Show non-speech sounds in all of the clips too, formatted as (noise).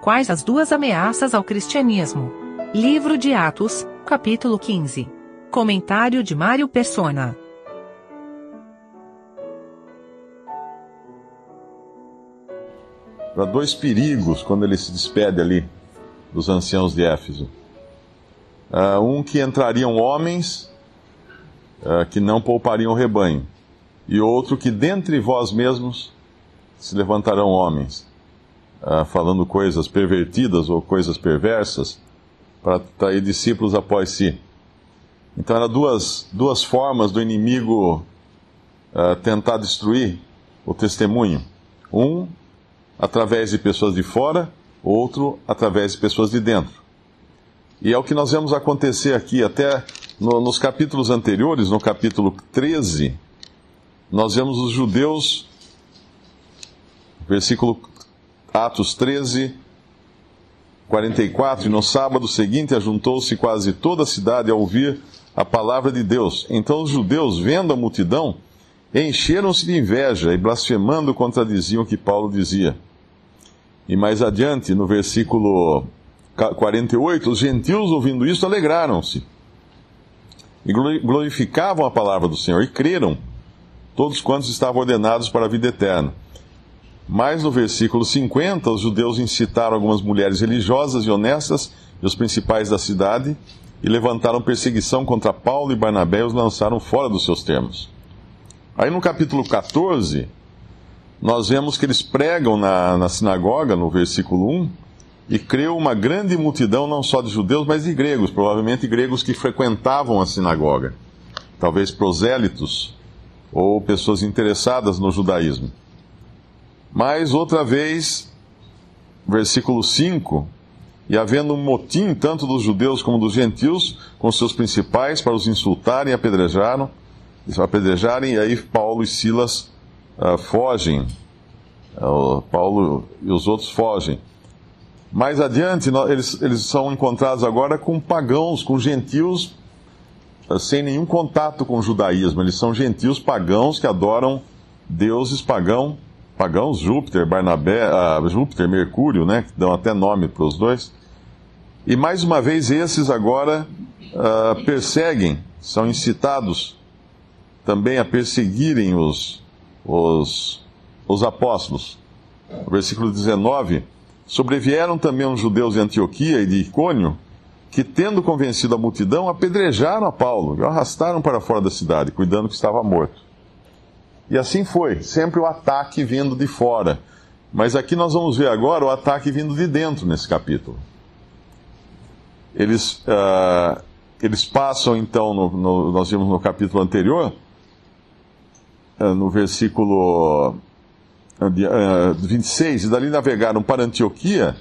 Quais as duas ameaças ao cristianismo? Livro de Atos, capítulo 15. Comentário de Mário Persona. Para dois perigos quando ele se despede ali dos anciãos de Éfeso. Uh, um que entrariam homens uh, que não poupariam o rebanho, e outro que dentre vós mesmos se levantarão homens, uh, falando coisas pervertidas ou coisas perversas, para trair discípulos após si. Então eram duas, duas formas do inimigo tentar destruir o testemunho. Um, através de pessoas de fora, outro através de pessoas de dentro. E é o que nós vemos acontecer aqui, até no, nos capítulos anteriores, no capítulo 13, nós vemos os judeus, versículo Atos 13, 44, e no sábado seguinte ajuntou-se quase toda a cidade a ouvir a palavra de Deus. Então os judeus, vendo a multidão, encheram-se de inveja e blasfemando contradiziam o que Paulo dizia. E mais adiante, no versículo 48, os gentios, ouvindo isso, alegraram-se e glorificavam a palavra do Senhor e creram, todos quantos estavam ordenados para a vida eterna. Mas no versículo 50, os judeus incitaram algumas mulheres religiosas e honestas e os principais da cidade e levantaram perseguição contra Paulo e Barnabé e os lançaram fora dos seus termos. Aí no capítulo 14, nós vemos que eles pregam na, na sinagoga, no versículo 1, e creu uma grande multidão, não só de judeus, mas de gregos, provavelmente gregos que frequentavam a sinagoga, talvez prosélitos ou pessoas interessadas no judaísmo. Mas outra vez, versículo 5, e havendo um motim tanto dos judeus como dos gentios, com seus principais, para os insultarem e apedrejaram, apedrejarem, e aí Paulo e Silas uh, fogem. Uh, Paulo e os outros fogem. Mais adiante, eles, eles são encontrados agora com pagãos, com gentios, uh, sem nenhum contato com o judaísmo. Eles são gentios pagãos que adoram deuses pagão, pagãos, Júpiter, Barnabé, Júpiter, Mercúrio, né, que dão até nome para os dois. E mais uma vez, esses agora perseguem, são incitados também a perseguirem os, os, os apóstolos. versículo 19: Sobrevieram também os judeus de Antioquia e de Icônio, que, tendo convencido a multidão, apedrejaram a Paulo e o arrastaram para fora da cidade, cuidando que estava morto. E assim foi, sempre o ataque vindo de fora. Mas aqui nós vamos ver agora o ataque vindo de dentro nesse capítulo. Eles, uh, eles passam então, no, no, nós vimos no capítulo anterior, eh, no versículo 26, eh, e dali navegaram para Antioquia,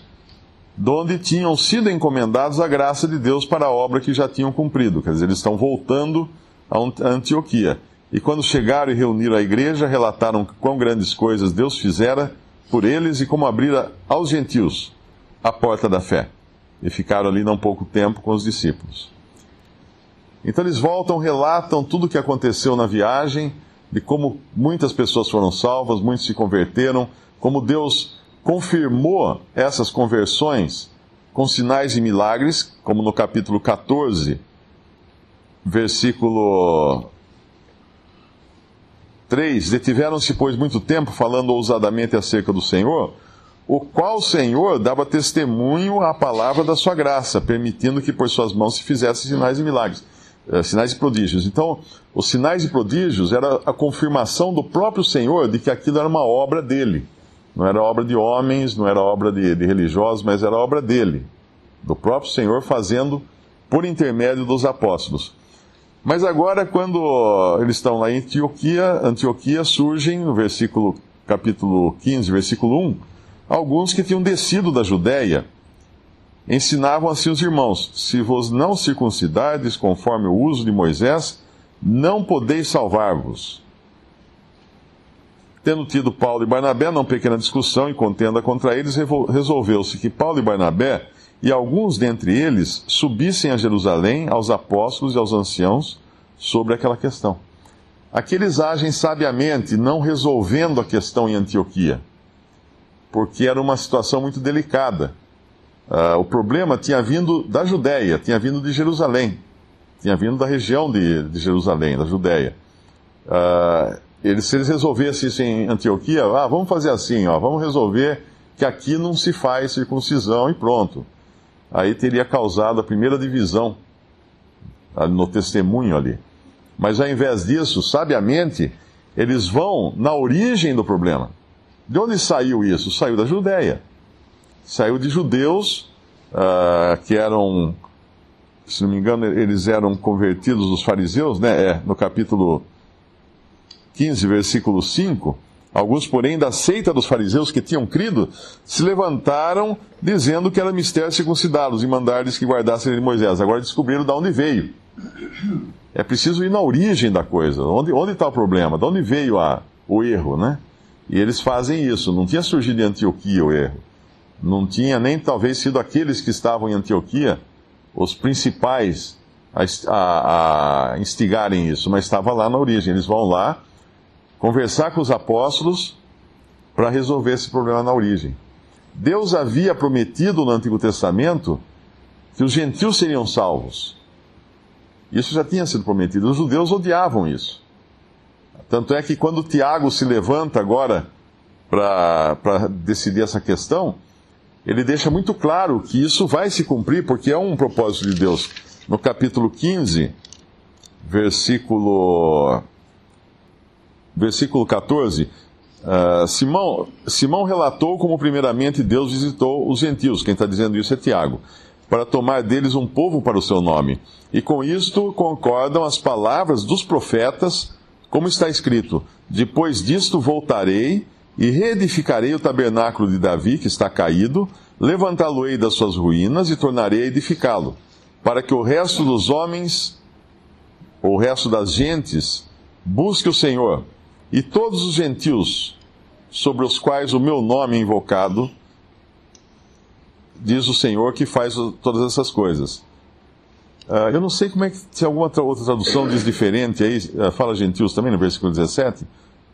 donde tinham sido encomendados a graça de Deus para a obra que já tinham cumprido. Quer dizer, eles estão voltando a Antioquia. E quando chegaram e reuniram a igreja, relataram quão grandes coisas Deus fizera por eles e como abrira aos gentios a porta da fé. E ficaram ali não pouco tempo com os discípulos. Então eles voltam, relatam tudo o que aconteceu na viagem de como muitas pessoas foram salvas, muitos se converteram, como Deus confirmou essas conversões com sinais e milagres, como no capítulo 14, versículo 3: Detiveram-se, pois, muito tempo falando ousadamente acerca do Senhor, o qual o Senhor dava testemunho à palavra da sua graça, permitindo que por suas mãos se fizessem sinais e milagres. Eh, sinais e prodígios. Então, os sinais e prodígios era a confirmação do próprio Senhor de que aquilo era uma obra dele. Não era obra de homens, não era obra de, de religiosos, mas era obra dele, do próprio Senhor fazendo por intermédio dos apóstolos. Mas agora, quando eles estão lá em Antioquia, Antioquia surgem, no versículo, capítulo 15, versículo 1, alguns que tinham descido da Judéia ensinavam assim os irmãos: Se vos não circuncidardes conforme o uso de Moisés, não podeis salvar-vos. Tendo tido Paulo e Barnabé não pequena discussão e contenda contra eles, resolveu-se que Paulo e Barnabé e alguns dentre eles subissem a Jerusalém aos apóstolos e aos anciãos sobre aquela questão. Aqui eles agem sabiamente, não resolvendo a questão em Antioquia, porque era uma situação muito delicada Uh, o problema tinha vindo da Judéia, tinha vindo de Jerusalém, tinha vindo da região de, de Jerusalém, da Judéia. Uh, eles, se eles resolvessem isso em Antioquia, ah, vamos fazer assim, ó, vamos resolver que aqui não se faz circuncisão e pronto. Aí teria causado a primeira divisão no testemunho ali. Mas ao invés disso, sabiamente, eles vão na origem do problema. De onde saiu isso? Saiu da Judéia. Saiu de judeus uh, que eram, se não me engano, eles eram convertidos dos fariseus, né? É, no capítulo 15, versículo 5. Alguns, porém, da seita dos fariseus que tinham crido, se levantaram dizendo que era mistério circuncidá-los e mandar-lhes que guardassem de Moisés. Agora descobriram de onde veio. É preciso ir na origem da coisa. Onde está o problema? De onde veio a, o erro, né? E eles fazem isso. Não tinha surgido em Antioquia o erro. Não tinha nem talvez sido aqueles que estavam em Antioquia os principais a, a, a instigarem isso, mas estava lá na origem. Eles vão lá conversar com os apóstolos para resolver esse problema na origem. Deus havia prometido no Antigo Testamento que os gentios seriam salvos. Isso já tinha sido prometido. Os judeus odiavam isso. Tanto é que quando Tiago se levanta agora para decidir essa questão, ele deixa muito claro que isso vai se cumprir, porque é um propósito de Deus. No capítulo 15, versículo, versículo 14, uh, Simão, Simão relatou como primeiramente Deus visitou os gentios. Quem está dizendo isso é Tiago para tomar deles um povo para o seu nome. E com isto concordam as palavras dos profetas, como está escrito: Depois disto voltarei e reedificarei o tabernáculo de Davi, que está caído, levantá-lo-ei das suas ruínas e tornarei a edificá-lo, para que o resto dos homens, ou o resto das gentes, busque o Senhor, e todos os gentios sobre os quais o meu nome é invocado, diz o Senhor que faz todas essas coisas. Uh, eu não sei como é que, se alguma outra tradução diz diferente aí, uh, fala gentios também no versículo 17.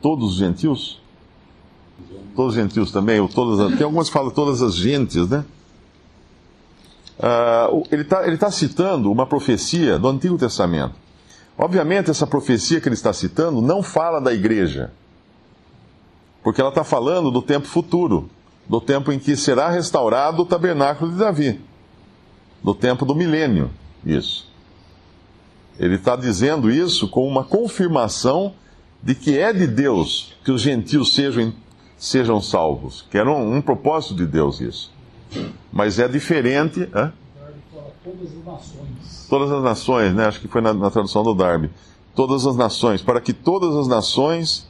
Todos os gentios? Todos os gentios também, ou todas, tem algumas que falam todas as gentes, né? Uh, ele está tá citando uma profecia do Antigo Testamento. Obviamente, essa profecia que ele está citando não fala da igreja, porque ela está falando do tempo futuro do tempo em que será restaurado o tabernáculo de Davi, do tempo do milênio, isso. Ele está dizendo isso com uma confirmação de que é de Deus que os gentios sejam, sejam salvos, que era um, um propósito de Deus isso. Mas é diferente. Hã? Todas as nações. Todas as nações, né? Acho que foi na, na tradução do Darby. Todas as nações, para que todas as nações,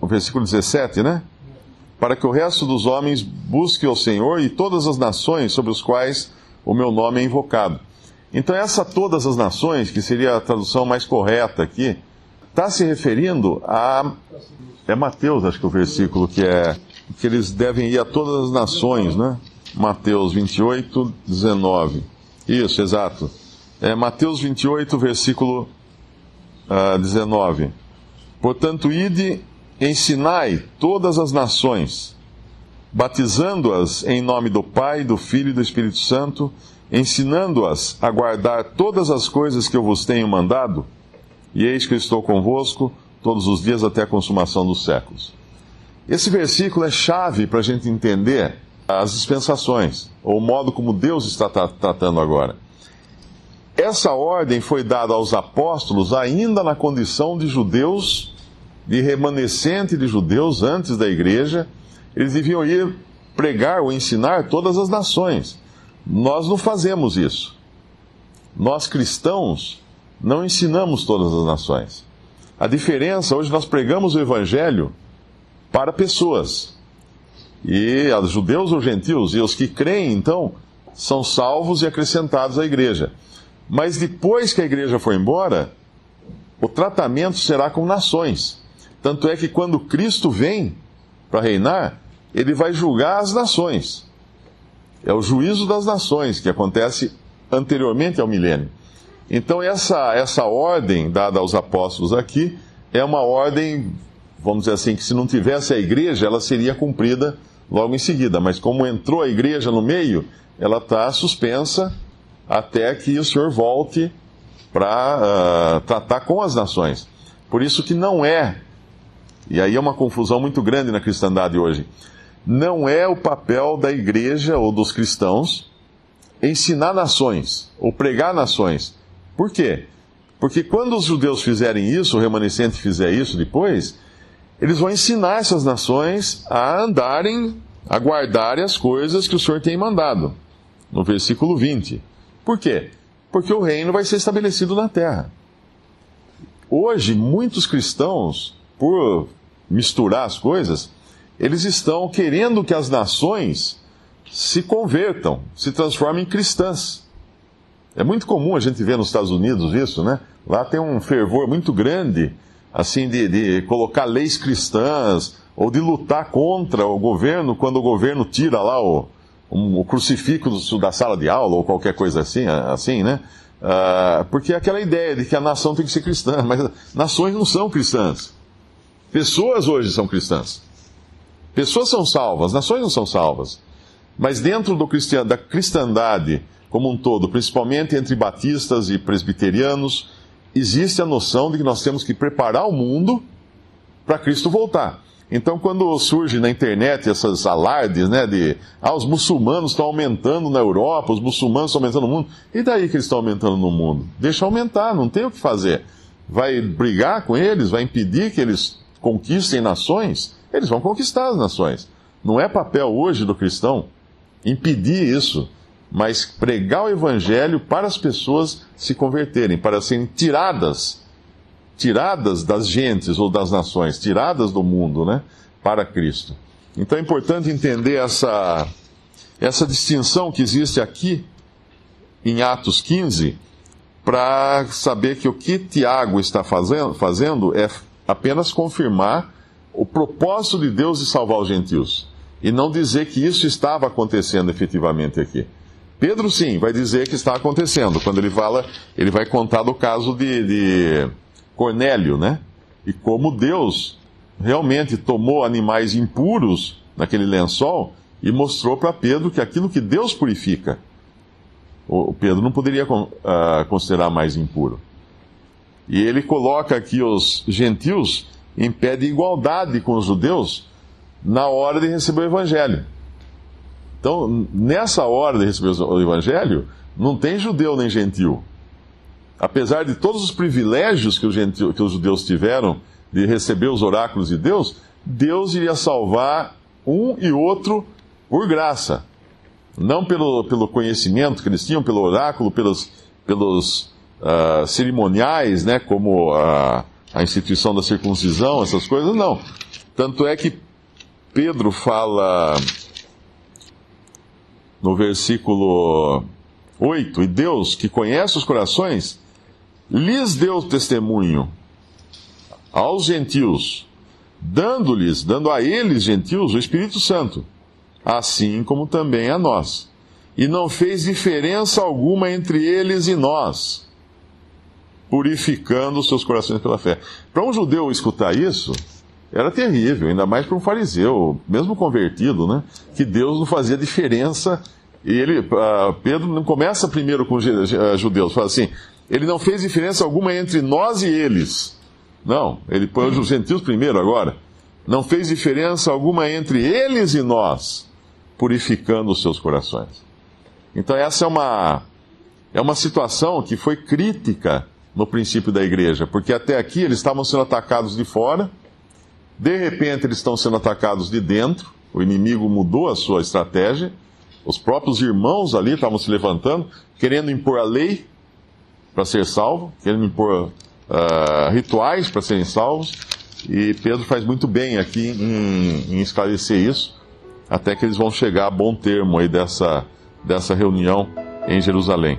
o versículo 17, né? para que o resto dos homens busque o Senhor e todas as nações sobre os quais o meu nome é invocado. Então, essa todas as nações, que seria a tradução mais correta aqui, está se referindo a. É Mateus, acho que é o versículo que é. que eles devem ir a todas as nações, né? Mateus 28, 19. Isso, exato. É Mateus 28, versículo uh, ah, 19. Portanto, ide Ensinai todas as nações, batizando-as em nome do Pai, do Filho e do Espírito Santo, ensinando-as a guardar todas as coisas que eu vos tenho mandado, e eis que eu estou convosco todos os dias até a consumação dos séculos. Esse versículo é chave para a gente entender as dispensações, ou o modo como Deus está tratando agora. Essa ordem foi dada aos apóstolos ainda na condição de judeus de remanescente de judeus antes da igreja, eles deviam ir pregar ou ensinar todas as nações. Nós não fazemos isso. Nós cristãos não ensinamos todas as nações. A diferença, hoje nós pregamos o evangelho para pessoas. E os judeus ou gentios, e os que creem, então, são salvos e acrescentados à igreja. Mas depois que a igreja for embora, o tratamento será com nações. Tanto é que quando Cristo vem para reinar, ele vai julgar as nações. É o juízo das nações que acontece anteriormente ao milênio. Então, essa, essa ordem dada aos apóstolos aqui é uma ordem, vamos dizer assim, que se não tivesse a igreja, ela seria cumprida logo em seguida. Mas como entrou a igreja no meio, ela está suspensa até que o Senhor volte para uh, ah, tratar com as nações. Por isso que não é, e aí é uma confusão muito grande na cristandade hoje, não é o papel da igreja ou dos cristãos ensinar nações ou pregar nações. Por quê? Porque quando os judeus fizerem isso, o remanescente fizer isso depois, eles vão ensinar essas nações a andarem, a guardarem as coisas que o Senhor tem mandado. No versículo 20. Por quê? Porque o reino vai ser estabelecido na terra. Hoje, muitos cristãos, por misturar as coisas, eles estão querendo que as nações se convertam, se transformem em cristãs. É muito comum a gente ver nos Estados Unidos isso, né? Lá tem um fervor muito grande, assim, de, de colocar leis cristãs ou de lutar contra o governo quando o governo tira lá o, um, o crucifixo da sala de aula ou qualquer coisa assim, assim né? Uh, porque é aquela ideia de que a nação tem que ser cristã, (laughs) mas nações não são cristãs. Pessoas hoje são cristãs. Pessoas são salvas, nações não são salvas. Mas dentro do cristian, da cristandade como um todo, principalmente entre batistas e presbiterianos, existe a noção de que nós temos que preparar o mundo para Cristo voltar. Então, quando surge na internet essas alardes, né, de ah, os muçulmanos estão aumentando na Europa, os muçulmanos estão aumentando no mundo, e daí que eles estão aumentando no mundo? Deixa aumentar, não tem o que fazer. Vai brigar com eles, vai impedir que eles conquistem nações? Eles vão conquistar as nações. Não é papel hoje do cristão impedir isso, mas pregar o evangelho para as pessoas se converterem, para serem tiradas tiradas das gentes ou das nações, tiradas do mundo, né, para Cristo. Então é importante entender essa, essa distinção que existe aqui em Atos 15, para saber que o que Tiago está fazendo, fazendo é apenas confirmar o propósito de Deus de salvar os gentios, e não dizer que isso estava acontecendo efetivamente aqui. Pedro, sim, vai dizer que está acontecendo. Quando ele fala, ele vai contar do caso de, de Cornélio, né? E como Deus realmente tomou animais impuros naquele lençol e mostrou para Pedro que aquilo que Deus purifica, o Pedro não poderia uh, considerar mais impuro. E ele coloca aqui os gentios em pé de igualdade com os judeus na hora de receber o evangelho. Então, nessa hora de receber o evangelho, não tem judeu nem gentil apesar de todos os privilégios que, gentil, que os judeus tiveram de receber os oráculos de Deus, Deus iria salvar um e outro por graça. Não pelo, pelo conhecimento que eles tinham, pelo oráculo, pelos, pelos uh, cerimoniais, né, como a, a instituição da circuncisão, essas coisas, não. Tanto é que Pedro fala no versículo 8: E Deus, que conhece os corações, lhes deu testemunho aos gentios, dando-lhes, dando a eles, gentios, o Espírito Santo, assim como também a nós. E não fez diferença alguma entre eles e nós, purificando os seus corações pela fé. Para um judeu escutar isso, era terrível, ainda mais para um fariseu, mesmo convertido, né? Que Deus não fazia diferença. E ele, uh, Pedro não começa primeiro com os judeus, fala assim: ele não fez diferença alguma entre nós e eles. Não, ele põe os gentios primeiro agora. Não fez diferença alguma entre eles e nós, purificando os seus corações. Então essa é uma é uma situação que foi crítica no princípio da igreja, porque até aqui eles estavam sendo atacados de fora, de repente eles estão sendo atacados de dentro, o inimigo mudou a sua estratégia, os próprios irmãos ali estavam se levantando, querendo impor a lei, para ser salvo, querendo impor uh, rituais para serem salvos. E Pedro faz muito bem aqui em, em, esclarecer isso, até que eles vão chegar a bom termo aí dessa, dessa reunião em Jerusalém.